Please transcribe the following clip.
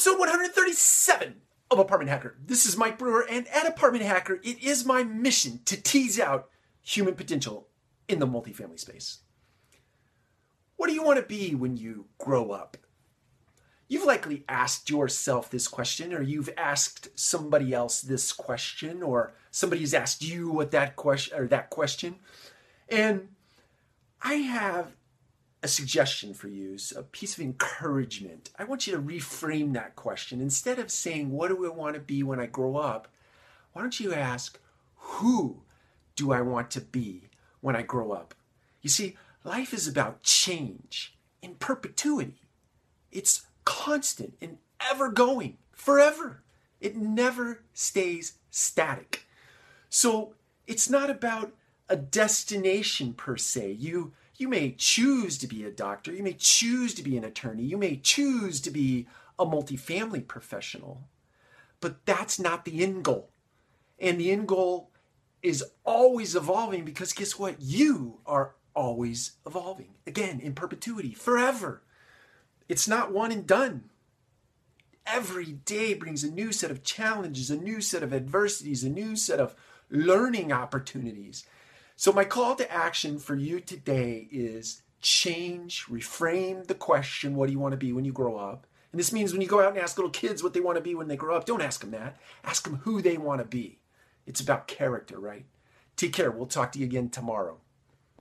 episode 137 of Apartment Hacker. This is Mike Brewer, and at Apartment Hacker, it is my mission to tease out human potential in the multifamily space. What do you want to be when you grow up? You've likely asked yourself this question, or you've asked somebody else this question, or somebody's asked you what that question or that question. And I have a suggestion for you, a piece of encouragement. I want you to reframe that question. Instead of saying, What do I want to be when I grow up? Why don't you ask, Who do I want to be when I grow up? You see, life is about change in perpetuity, it's constant and ever going, forever. It never stays static. So it's not about a destination per se. You you may choose to be a doctor, you may choose to be an attorney, you may choose to be a multifamily professional, but that's not the end goal. And the end goal is always evolving because guess what? You are always evolving. Again, in perpetuity, forever. It's not one and done. Every day brings a new set of challenges, a new set of adversities, a new set of learning opportunities. So, my call to action for you today is change, reframe the question, what do you want to be when you grow up? And this means when you go out and ask little kids what they want to be when they grow up, don't ask them that. Ask them who they want to be. It's about character, right? Take care. We'll talk to you again tomorrow.